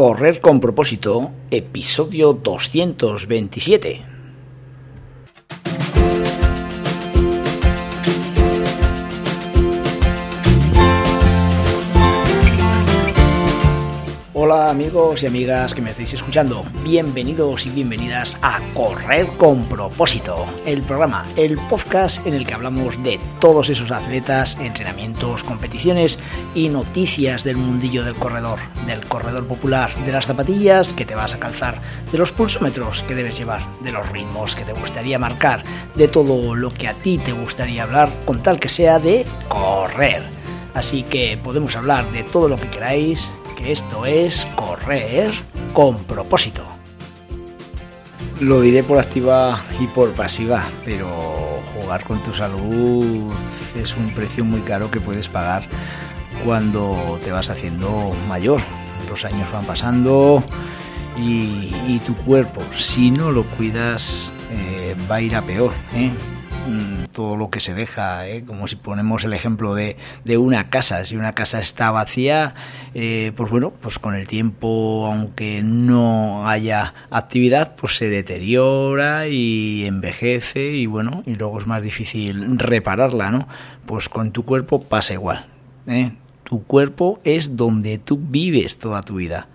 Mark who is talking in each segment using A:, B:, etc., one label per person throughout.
A: Correr con propósito, episodio 227. Amigos y amigas que me estáis escuchando, bienvenidos y bienvenidas a Correr con propósito, el programa, el podcast en el que hablamos de todos esos atletas, entrenamientos, competiciones y noticias del mundillo del corredor, del corredor popular, de las zapatillas que te vas a calzar, de los pulsómetros que debes llevar, de los ritmos que te gustaría marcar, de todo lo que a ti te gustaría hablar con tal que sea de correr. Así que podemos hablar de todo lo que queráis esto es correr con propósito. Lo diré por activa y por pasiva, pero jugar con tu salud es un precio muy caro que puedes pagar cuando te vas haciendo mayor. Los años van pasando y, tu cuerpo, si no lo cuidas, eh, va a ir a peor. ¿eh? Mm, todo lo que se deja, ¿eh? como si ponemos el ejemplo de, una casa, si una casa está vacía, eh, pues bueno, pues con el tiempo, aunque no haya actividad, pues se deteriora y envejece y bueno, y luego es más difícil repararla, ¿no? Pues con tu cuerpo pasa igual, ¿eh? Tu cuerpo es donde tú vives toda tu vida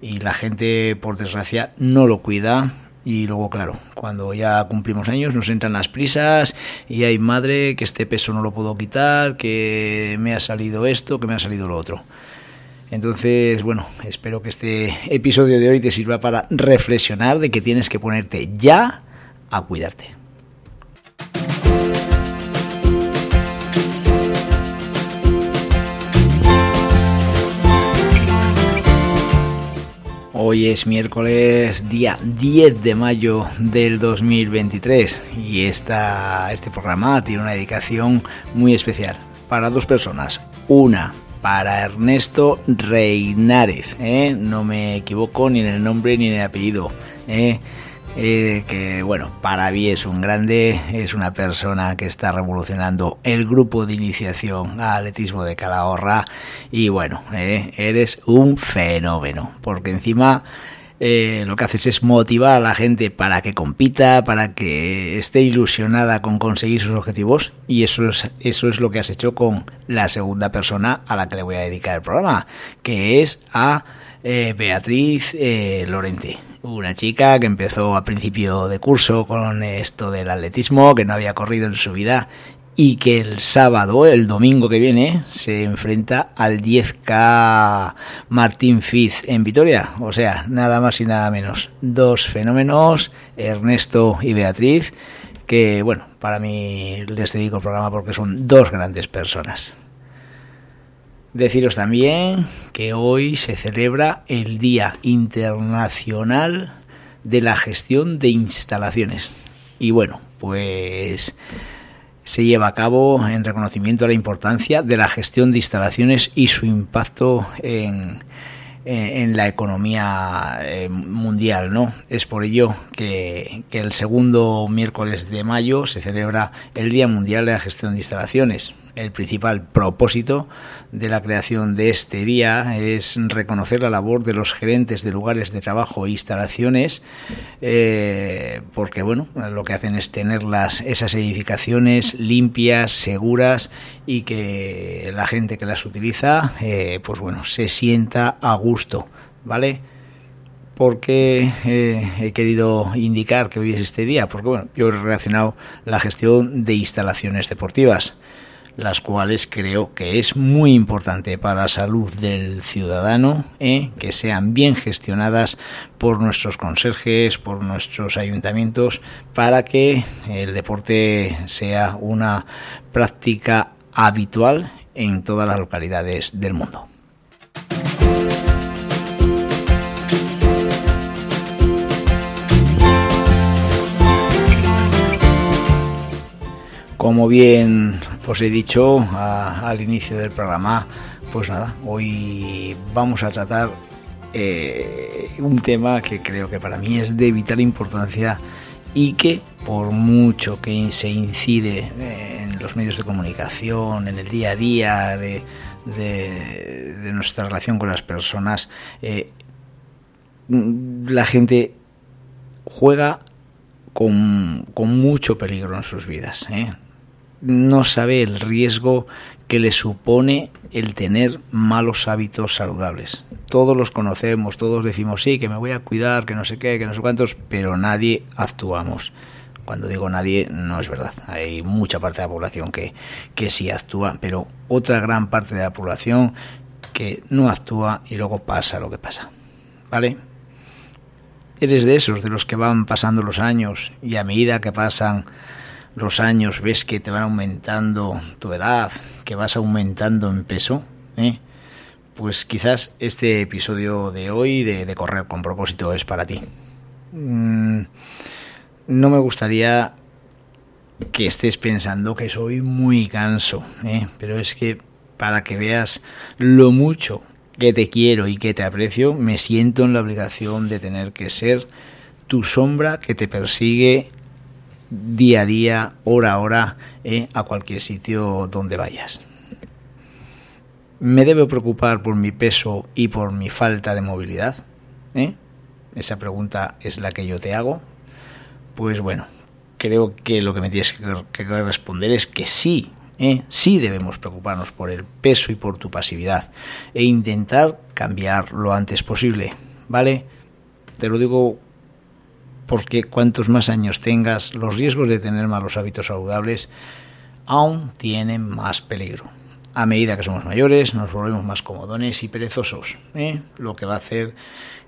A: y la gente, por desgracia, no lo cuida y luego, claro, cuando ya cumplimos años nos entran las prisas y hay madre que este peso no lo puedo quitar, que me ha salido esto, que me ha salido lo otro. Entonces, bueno, espero que este episodio de hoy te sirva para reflexionar de que tienes que ponerte ya a cuidarte. Hoy es miércoles día 10 de mayo del 2023 y esta, este programa tiene una dedicación muy especial para dos personas. Una para Ernesto Reinares, ¿eh? no me equivoco ni en el nombre ni en el apellido. ¿eh? Eh, que bueno, para mí es un grande, es una persona que está revolucionando el grupo de iniciación al atletismo de Calahorra. Y bueno, eh, eres un fenómeno, porque encima eh, lo que haces es motivar a la gente para que compita, para que esté ilusionada con conseguir sus objetivos. Y eso es, eso es lo que has hecho con la segunda persona a la que le voy a dedicar el programa, que es a Beatriz Lorente una chica que empezó a principio de curso con esto del atletismo, que no había corrido en su vida y que el sábado, el domingo que viene, se enfrenta al 10K Martín Fiz en Vitoria. O sea, nada más y nada menos. Dos fenómenos, Ernesto y Beatriz, que bueno, para mí les dedico el programa porque son dos grandes personas. Deciros también que hoy se celebra el Día Internacional de la Gestión de Instalaciones. Y bueno, pues se lleva a cabo en reconocimiento a la importancia de la gestión de instalaciones y su impacto en, en, la economía eh, mundial, ¿no? Es por ello que, que, el segundo miércoles de mayo se celebra el Día Mundial de la Gestión de Instalaciones. El principal propósito de la creación de este día es reconocer la labor de los gerentes de lugares de trabajo e instalaciones, eh, porque bueno, lo que hacen es tener esas edificaciones limpias, seguras y que la gente que las utiliza, eh, pues bueno, se sienta a gusto, ¿vale? porque eh, he querido indicar que hoy es este día? Porque bueno, yo he relacionado la gestión de instalaciones deportivas las cuales creo que es muy importante para la salud del ciudadano, ¿eh? que sean bien gestionadas por nuestros conserjes, por nuestros ayuntamientos, para que el deporte sea una práctica habitual en todas las localidades del mundo. Como bien os he dicho al inicio del programa, pues nada, hoy vamos a tratar eh, un tema que creo que para mí es de vital importancia y que por mucho que se incide en los medios de comunicación, en el día a día de, nuestra relación con las personas, eh, la gente juega con, mucho peligro en sus vidas. ¿eh? No sabe el riesgo que le supone el tener malos hábitos saludables. Todos los conocemos, todos decimos sí, que me voy a cuidar, que no sé qué, que no sé cuántos, pero nadie actuamos. Cuando digo nadie, no es verdad. Hay mucha parte de la población que, que sí actúa, pero otra gran parte de la población que no actúa y luego pasa lo que pasa. ¿Vale? Eres de esos, de los que van pasando los años y a medida que pasan los años ves que te van aumentando tu edad, que vas aumentando en peso, ¿eh? pues quizás este episodio de hoy de, Correr con propósito es para ti. Mm, no me gustaría que estés pensando que soy muy canso, ¿eh? pero es que para que veas lo mucho que te quiero y que te aprecio, me siento en la obligación de tener que ser tu sombra que te persigue día a día, hora a hora, eh, a cualquier sitio donde vayas. ¿Me debo preocupar por mi peso y por mi falta de movilidad? ¿Eh? Esa pregunta es la que yo te hago. Pues bueno, creo que lo que me tienes que responder es que sí, ¿eh? sí debemos preocuparnos por el peso y por tu pasividad e intentar cambiar lo antes posible, ¿vale? Te lo digo porque cuantos más años tengas, los riesgos de tener malos hábitos saludables aún tienen más peligro. A medida que somos mayores, nos volvemos más comodones y perezosos, ¿eh? lo que va a hacer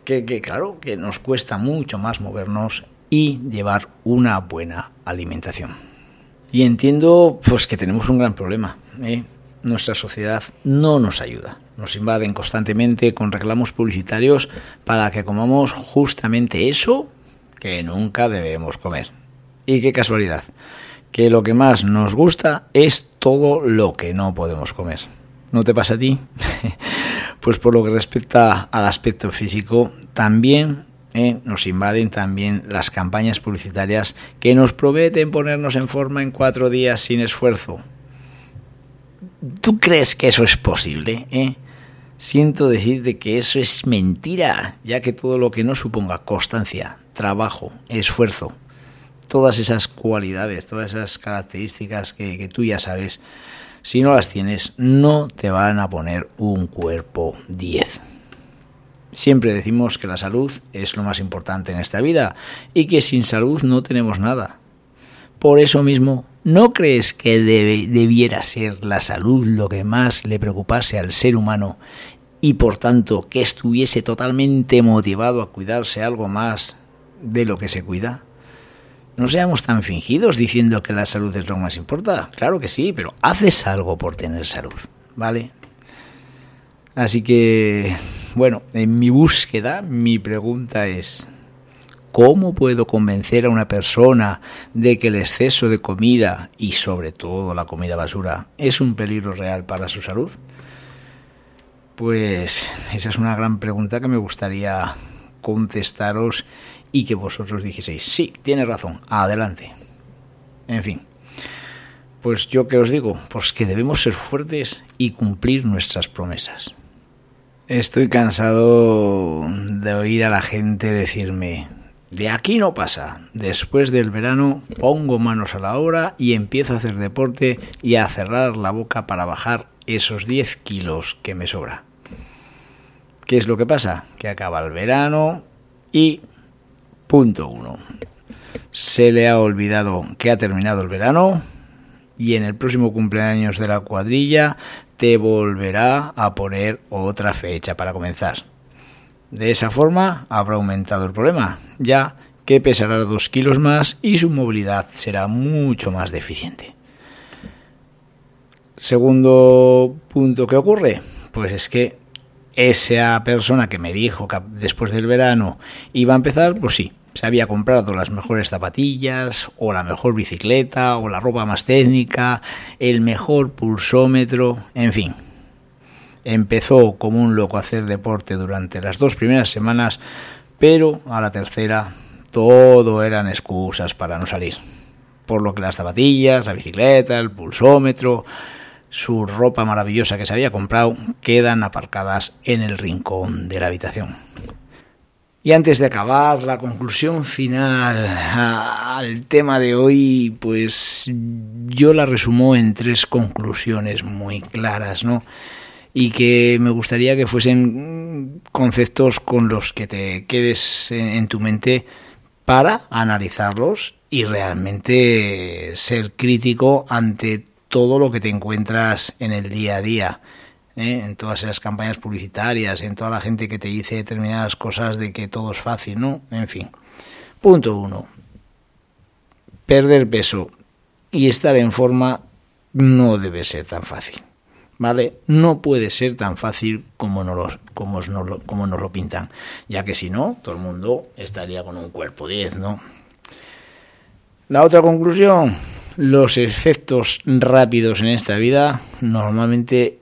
A: que, claro, que nos cuesta mucho más movernos y llevar una buena alimentación. Y entiendo pues que tenemos un gran problema. ¿eh? Nuestra sociedad no nos ayuda. Nos invaden constantemente con reclamos publicitarios para que comamos justamente eso que nunca debemos comer. Y qué casualidad, que lo que más nos gusta es todo lo que no podemos comer. ¿No te pasa a ti? pues por lo que respecta al aspecto físico, también eh, nos invaden también las campañas publicitarias que nos prometen ponernos en forma en cuatro días sin esfuerzo. ¿Tú crees que eso es posible? Eh? Siento decirte que eso es mentira, ya que todo lo que no suponga constancia, trabajo, esfuerzo, todas esas cualidades, todas esas características que, tú ya sabes, si no las tienes, no te van a poner un cuerpo 10. Siempre decimos que la salud es lo más importante en esta vida y que sin salud no tenemos nada. Por eso mismo, ¿no crees que debiera ser la salud lo que más le preocupase al ser humano y por tanto que estuviese totalmente motivado a cuidarse algo más de lo que se cuida? No seamos tan fingidos diciendo que la salud es lo que más importa. Claro que sí, pero haces algo por tener salud, ¿vale? Así que, bueno, en mi búsqueda, mi pregunta es, ¿Cómo puedo convencer a una persona de que el exceso de comida y sobre todo la comida basura es un peligro real para su salud? Pues esa es una gran pregunta que me gustaría contestaros y que vosotros dijeseis, sí, tiene razón, adelante. En fin, pues yo que os digo, pues que debemos ser fuertes y cumplir nuestras promesas. Estoy cansado de oír a la gente decirme, de aquí no pasa. Después del verano pongo manos a la obra y empiezo a hacer deporte y a cerrar la boca para bajar esos 10 kilos que me sobra. ¿Qué es lo que pasa? Que acaba el verano y punto uno. Se le ha olvidado que ha terminado el verano y en el próximo cumpleaños de la cuadrilla te volverá a poner otra fecha para comenzar. De esa forma habrá aumentado el problema, ya que pesará dos kilos más y su movilidad será mucho más deficiente. Segundo punto que ocurre, pues es que esa persona que me dijo que después del verano iba a empezar, pues sí, se había comprado las mejores zapatillas, o la mejor bicicleta, o la ropa más técnica, el mejor pulsómetro, en fin, Empezó como un loco a hacer deporte durante las dos primeras semanas, pero a la tercera todo eran excusas para no salir. Por lo que las zapatillas, la bicicleta, el pulsómetro, su ropa maravillosa que se había comprado quedan aparcadas en el rincón de la habitación. Y antes de acabar, la conclusión final al tema de hoy, pues yo la resumo en tres conclusiones muy claras, ¿no? Y que me gustaría que fuesen conceptos con los que te quedes en tu mente para analizarlos y realmente ser crítico ante todo lo que te encuentras en el día a día ¿eh? en todas esas campañas publicitarias, en toda la gente que te dice determinadas cosas de que todo es fácil, ¿no? En fin. Punto uno. Perder peso y estar en forma no debe ser tan fácil. ¿Vale? No puede ser tan fácil como nos, lo, como, nos como nos lo pintan, ya que si no, todo el mundo estaría con un cuerpo 10, ¿no? La otra conclusión, los efectos rápidos en esta vida normalmente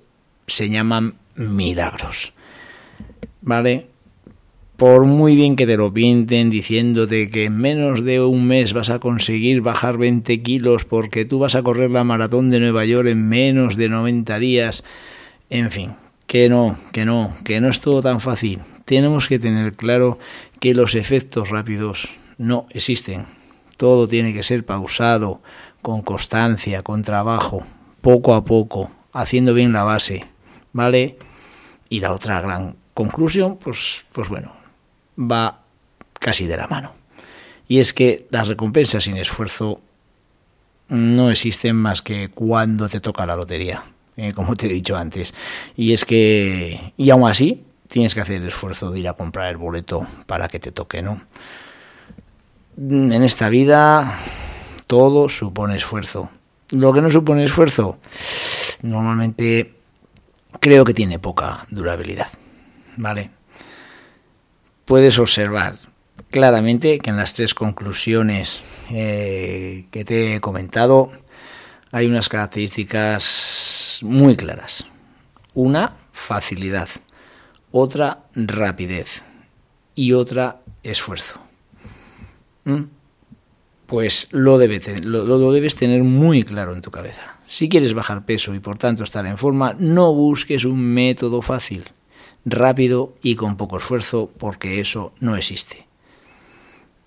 A: se llaman milagros. ¿Vale? Por muy bien que te lo pinten diciéndote que en menos de un mes vas a conseguir bajar 20 kilos porque tú vas a correr la maratón de Nueva York en menos de 90 días, en fin, que no, que no, que no es todo tan fácil. Tenemos que tener claro que los efectos rápidos no existen. Todo tiene que ser pausado, con constancia, con trabajo, poco a poco, haciendo bien la base, ¿vale? Y la otra gran conclusión, pues, pues bueno, va casi de la mano. Y es que las recompensas sin esfuerzo no existen más que cuando te toca la lotería, eh, como te he dicho antes. Y es que, y aún así, tienes que hacer el esfuerzo de ir a comprar el boleto para que te toque, ¿no? En esta vida todo supone esfuerzo. Lo que no supone esfuerzo, normalmente creo que tiene poca durabilidad. ¿Vale? Puedes observar claramente que en las tres conclusiones eh, que te he comentado hay unas características muy claras. Una, facilidad. Otra, rapidez. Y otra, esfuerzo. ¿Mm? Pues lo, lo debes tener muy claro en tu cabeza. Si quieres bajar peso y por tanto estar en forma, no busques un método fácil, rápido y con poco esfuerzo, porque eso no existe.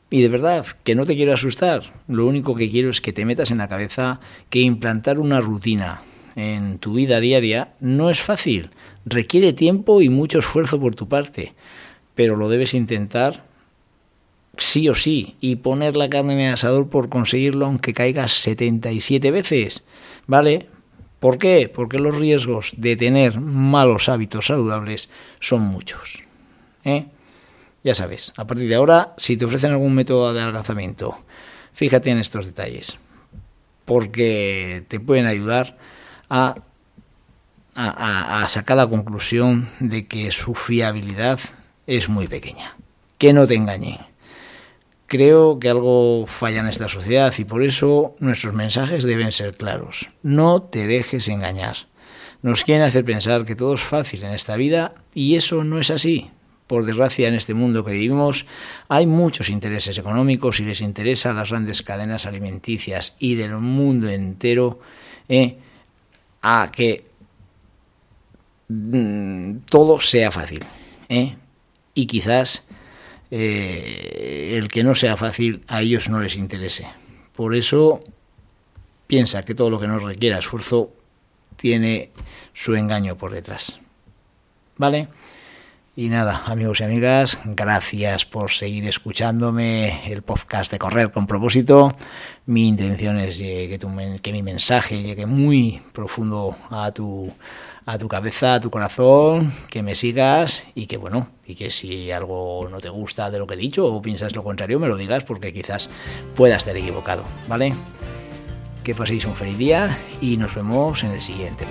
A: Y de verdad, que no te quiero asustar, lo único que quiero es que te metas en la cabeza que implantar una rutina en tu vida diaria no es fácil, requiere tiempo y mucho esfuerzo por tu parte, pero lo debes intentar sí o sí y poner la carne en el asador por conseguirlo aunque caigas 77 veces. ¿Vale? ¿Por qué? Porque los riesgos de tener malos hábitos saludables son muchos. ¿eh? Ya sabes, a partir de ahora, si te ofrecen algún método de adelgazamiento, fíjate en estos detalles, porque te pueden ayudar a, a, a sacar la conclusión de que su fiabilidad es muy pequeña. Que no te engañen Creo que algo falla en esta sociedad y por eso nuestros mensajes deben ser claros. No te dejes engañar. Nos quieren hacer pensar que todo es fácil en esta vida y eso no es así. Por desgracia, en este mundo que vivimos hay muchos intereses económicos y les interesa a las grandes cadenas alimenticias y del mundo entero eh, a que mm, todo sea fácil. Eh, y quizás eh, el que no sea fácil a ellos no les interese. Por eso piensa que todo lo que nos requiera esfuerzo tiene su engaño por detrás. ¿Vale? Y nada, amigos y amigas, gracias por seguir escuchándome el podcast de Correr con propósito. Mi intención es que, que mi mensaje llegue muy profundo a tu a tu cabeza, a tu corazón, que me sigas y que bueno, y que si algo no te gusta de lo que he dicho o piensas lo contrario, me lo digas porque quizás pueda estar equivocado, ¿vale? Que paséis un feliz día y nos vemos en el siguiente.